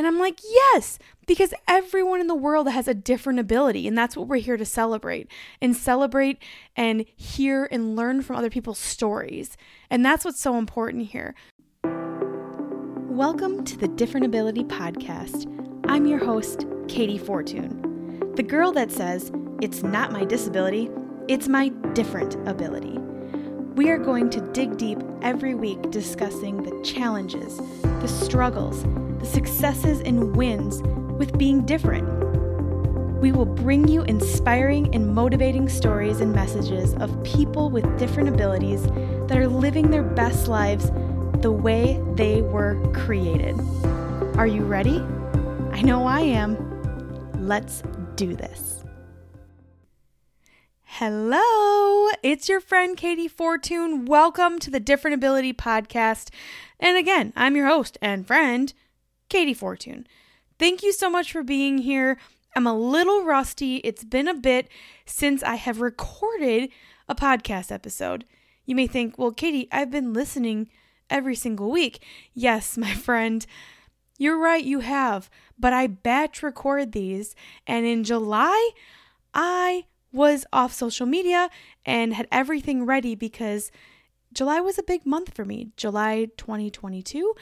And I'm like, yes, because everyone in the world has a different ability. And that's what we're here to celebrate and celebrate and hear and learn from other people's stories. And that's what's so important here. Welcome to the Different Ability Podcast. I'm your host, Katey Fortun, the girl that says, it's not my disability, it's my different ability. We are going to dig deep every week discussing the challenges, the struggles, the successes, and wins with being different. We will bring you inspiring and motivating stories and messages of people with different abilities that are living their best lives the way they were created. Are you ready? I know I am. Let's do this. Hello, it's your friend Katey Fortun. Welcome to the Different Ability Podcast. And again, I'm your host and friend, Katey Fortun. Thank you so much for being here. I'm a little rusty. It's been a bit since I have recorded a podcast episode. You may think, well, Katey, I've been listening every single week. Yes, my friend, you're right, you have. But I batch record these, and in July, I was off social media and had everything ready because July was a big month for me. July 2022,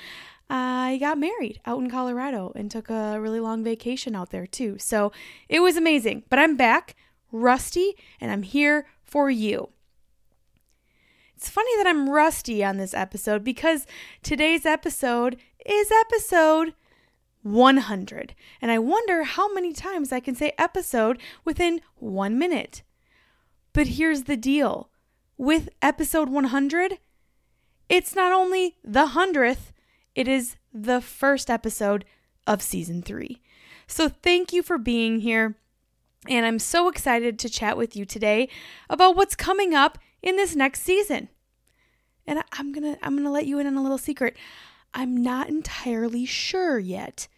I got married out in Colorado and took a really long vacation out there too. So it was amazing. But I'm back, rusty, and I'm here for you. It's funny that I'm rusty on this episode because today's episode is episode 100. And I wonder how many times I can say episode within one minute. But here's the deal with episode 100, it's not only the 100th, it is the first episode of season three. So thank you for being here. And I'm so excited to chat with you today about what's coming up in this next season. And I'm going to I'm going to let you in on a little secret. I'm not entirely sure yet.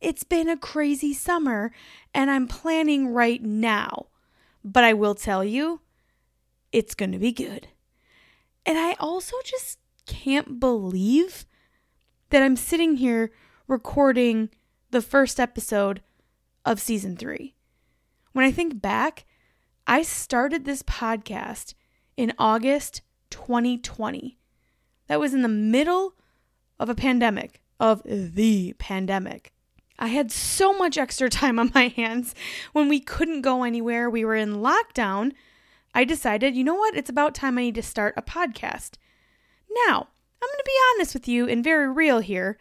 It's been a crazy summer and I'm planning right now. But I will tell you, it's going to be good. And I also just can't believe that I'm sitting here recording the first episode of season three. When I think back, I started this podcast in August 2020. That was in the middle of a pandemic, of the pandemic. I had so much extra time on my hands when we couldn't go anywhere. We were in lockdown. I decided, you know what? It's about time I need to start a podcast. Now, I'm going to be honest with you and very real here.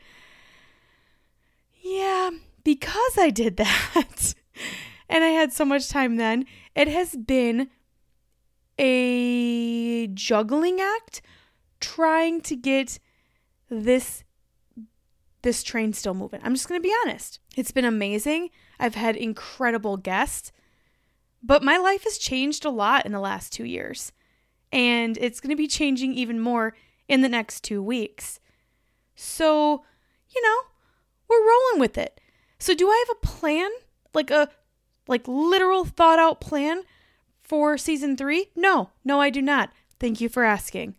Yeah, because I did that and I had so much time then, it has been a juggling act trying to get this this train still moving. I'm just going to be honest. It's been amazing. I've had incredible guests, but my life has changed a lot in the last 2 years. And it's going to be changing even more in the next 2 weeks. So, you know, we're rolling with it. So do I have a plan? Like a like literal thought out plan for season 3? No. No, I do not. Thank you for asking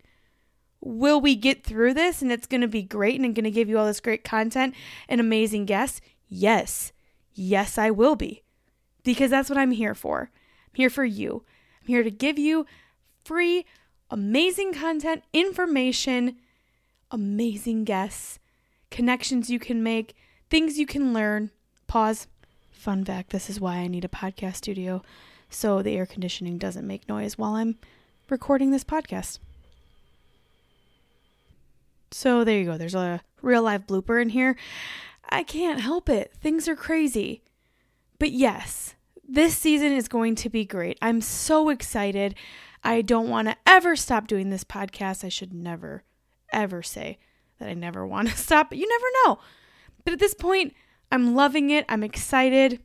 will we get through this and it's going to be great and I'm going to give you all this great content and amazing guests? Yes. Yes, I will be. Because that's what I'm here for. I'm here for you. I'm here to give you free, amazing content, information, amazing guests, connections you can make, things you can learn. Pause. Fun fact this is why I need a podcast studio so the air conditioning doesn't make noise while I'm recording this podcast. So there you go. There's a real live blooper in here. I can't help it. Things are crazy. But yes, this season is going to be great. I'm so excited. I don't want to ever stop doing this podcast. I should never, ever say that I never want to stop, but you never know. But at this point, I'm loving it. I'm excited.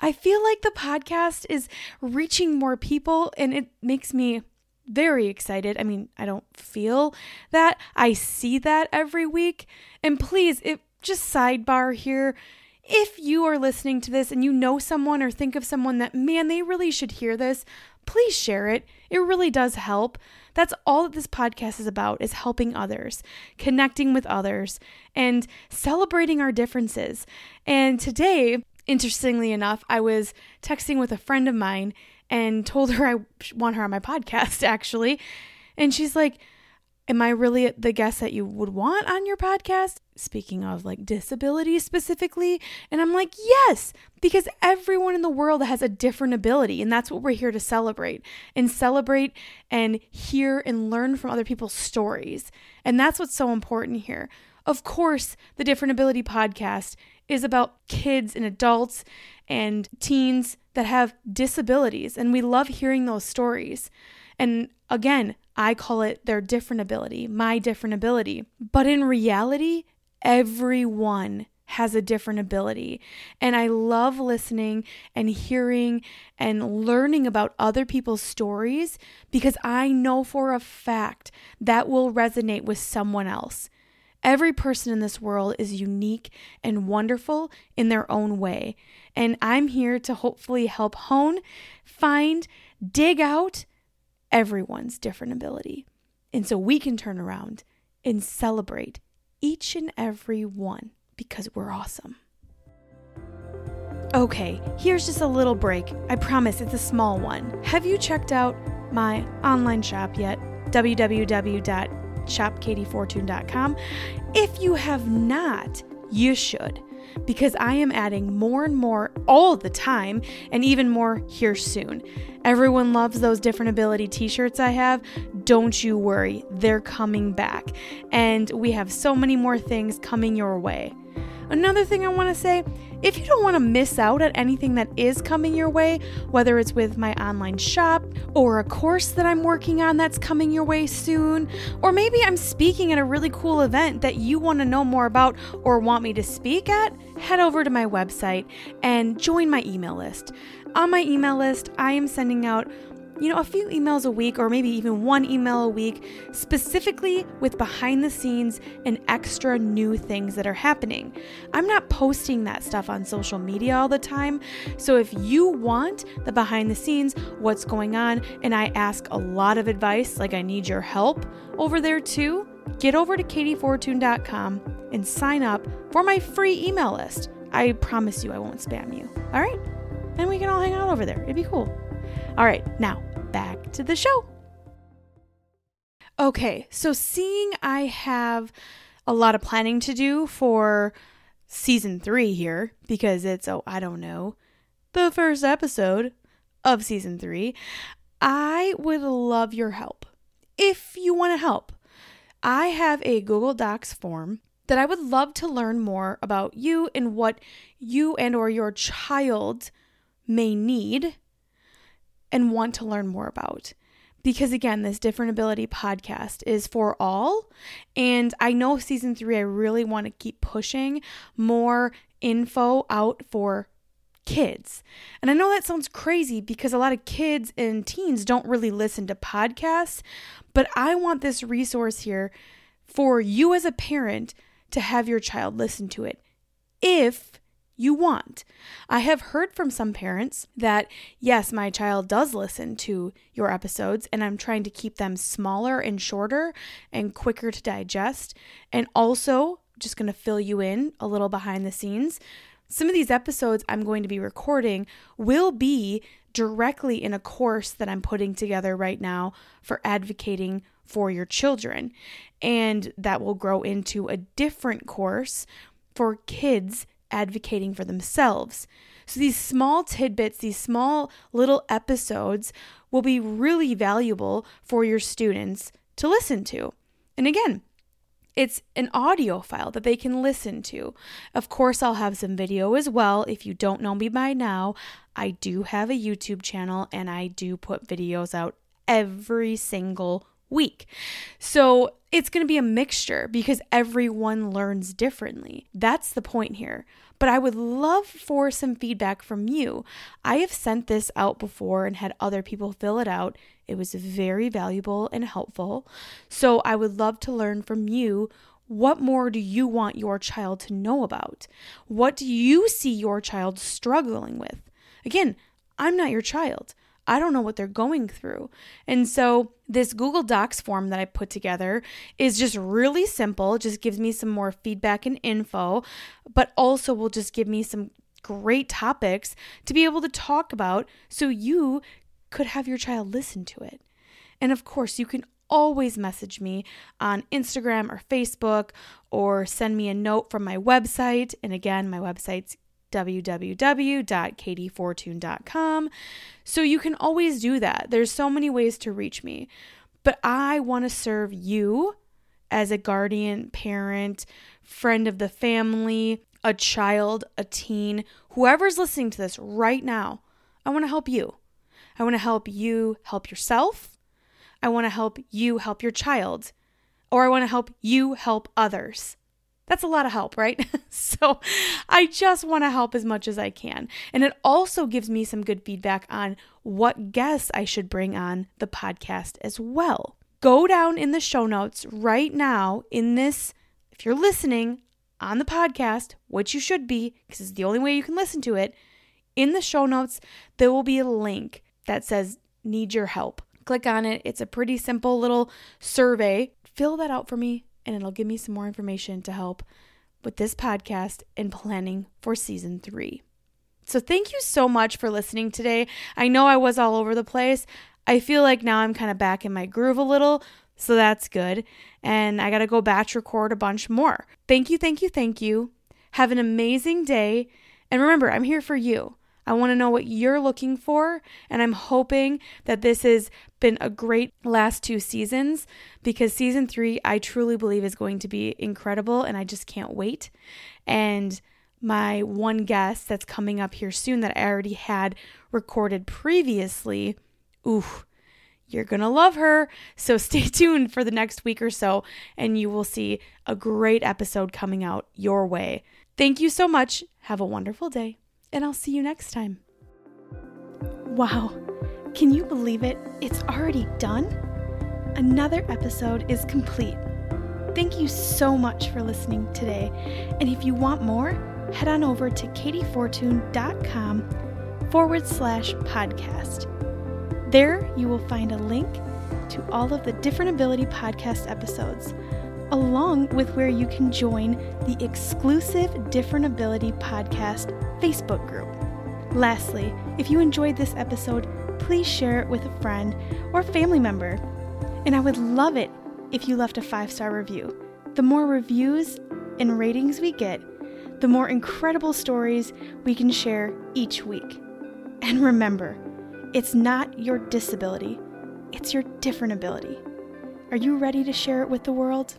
I feel like the podcast is reaching more people and it makes me very excited. I mean, I don't feel that. I see that every week. And please, if just sidebar here, if you are listening to this and you know someone or think of someone that man, they really should hear this, please share it. It really does help. That's all that this podcast is about is helping others, connecting with others, and celebrating our differences. And today, interestingly enough, I was texting with a friend of mine and told her I want her on my podcast actually. And she's like, Am I really the guest that you would want on your podcast? Speaking of like disability specifically. And I'm like, yes, because everyone in the world has a different ability. And that's what we're here to celebrate and celebrate and hear and learn from other people's stories. And that's what's so important here. Of course, the Different Ability podcast is about kids and adults and teens that have disabilities. And we love hearing those stories. And again, I call it their different ability, my different ability. But in reality, everyone has a different ability. And I love listening and hearing and learning about other people's stories because I know for a fact that will resonate with someone else. Every person in this world is unique and wonderful in their own way. And I'm here to hopefully help hone, find, dig out, everyone's different ability. And so we can turn around and celebrate each and every one because we're awesome. Okay, here's just a little break. I promise it's a small one. Have you checked out my online shop yet? www.shopkateyfortun.com. If you have not, you should because I am adding more and more all the time and even more here soon. Everyone loves those different ability t shirts I have. Don't you worry, they're coming back. And we have so many more things coming your way. Another thing I want to say if you don't want to miss out at anything that is coming your way, whether it's with my online shop or a course that I'm working on that's coming your way soon, or maybe I'm speaking at a really cool event that you want to know more about or want me to speak at, head over to my website and join my email list. On my email list, I am sending out you know, a few emails a week or maybe even one email a week, specifically with behind the scenes and extra new things that are happening. I'm not posting that stuff on social media all the time. So if you want the behind the scenes, what's going on, and I ask a lot of advice, like I need your help over there too, get over to kateyfortun.com and sign up for my free email list. I promise you I won't spam you. All right? And we can all hang out over there. It'd be cool. All right, now back to the show. Okay, so seeing I have a lot of planning to do for season three here, because it's, oh, I don't know, the first episode of season three, I would love your help. If you want to help, I have a Google Docs form that I would love to learn more about you and what you and or your child may need and want to learn more about. Because again, this Different Ability podcast is for all. And I know season three, I really want to keep pushing more info out for kids. And I know that sounds crazy because a lot of kids and teens don't really listen to podcasts, but I want this resource here for you as a parent to have your child listen to it if you want. I have heard from some parents that, yes, my child does listen to your episodes, and I'm trying to keep them smaller and shorter and quicker to digest. And also, just going to fill you in a little behind the scenes. Some of these episodes I'm going to be recording will be directly in a course that I'm putting together right now for advocating for your children. And that will grow into a different course for kids advocating for themselves. So these small tidbits, these small little episodes will be really valuable for your students to listen to. And again, it's an audio file that they can listen to. Of course, I'll have some video as well. If you don't know me by now, I do have a YouTube channel and I do put videos out every single week. So it's going to be a mixture because everyone learns differently. That's the point here. But I would love for some feedback from you. I have sent this out before and had other people fill it out. It was very valuable and helpful. So I would love to learn from you. What more do you want your child to know about? What do you see your child struggling with? Again, I'm not your child. I don't know what they're going through. And so, this Google Docs form that I put together is just really simple, just gives me some more feedback and info, but also will just give me some great topics to be able to talk about so you could have your child listen to it. And of course, you can always message me on Instagram or Facebook or send me a note from my website. And again, my website's www.kateyfortun.com. So you can always do that. There's so many ways to reach me. But I want to serve you as a guardian, parent, friend of the family, a child, a teen, whoever's listening to this right now. I want to help you. I want to help you help yourself. I want to help you help your child. Or I want to help you help others. That's a lot of help, right? so I just want to help as much as I can. And it also gives me some good feedback on what guests I should bring on the podcast as well. Go down in the show notes right now in this, if you're listening on the podcast, which you should be, because it's the only way you can listen to it. In the show notes, there will be a link that says Need Your Help. Click on it. It's a pretty simple little survey. Fill that out for me and it'll give me some more information to help with this podcast and planning for season three. So, thank you so much for listening today. I know I was all over the place. I feel like now I'm kind of back in my groove a little, so that's good. And I got to go batch record a bunch more. Thank you, thank you, thank you. Have an amazing day. And remember, I'm here for you. I want to know what you're looking for. And I'm hoping that this has been a great last two seasons because season three, I truly believe, is going to be incredible. And I just can't wait. And my one guest that's coming up here soon that I already had recorded previously, ooh, you're going to love her. So stay tuned for the next week or so, and you will see a great episode coming out your way. Thank you so much. Have a wonderful day and I'll see you next time. Wow, can you believe it? It's already done? Another episode is complete. Thank you so much for listening today. And if you want more, head on over to kateyfortun.com forward slash podcast. There you will find a link to all of the Different Ability podcast episodes along with where you can join the exclusive Different Ability Podcast Facebook group. Lastly, if you enjoyed this episode, please share it with a friend or family member. And I would love it if you left a five star review. The more reviews and ratings we get, the more incredible stories we can share each week. And remember, it's not your disability, it's your different ability. Are you ready to share it with the world?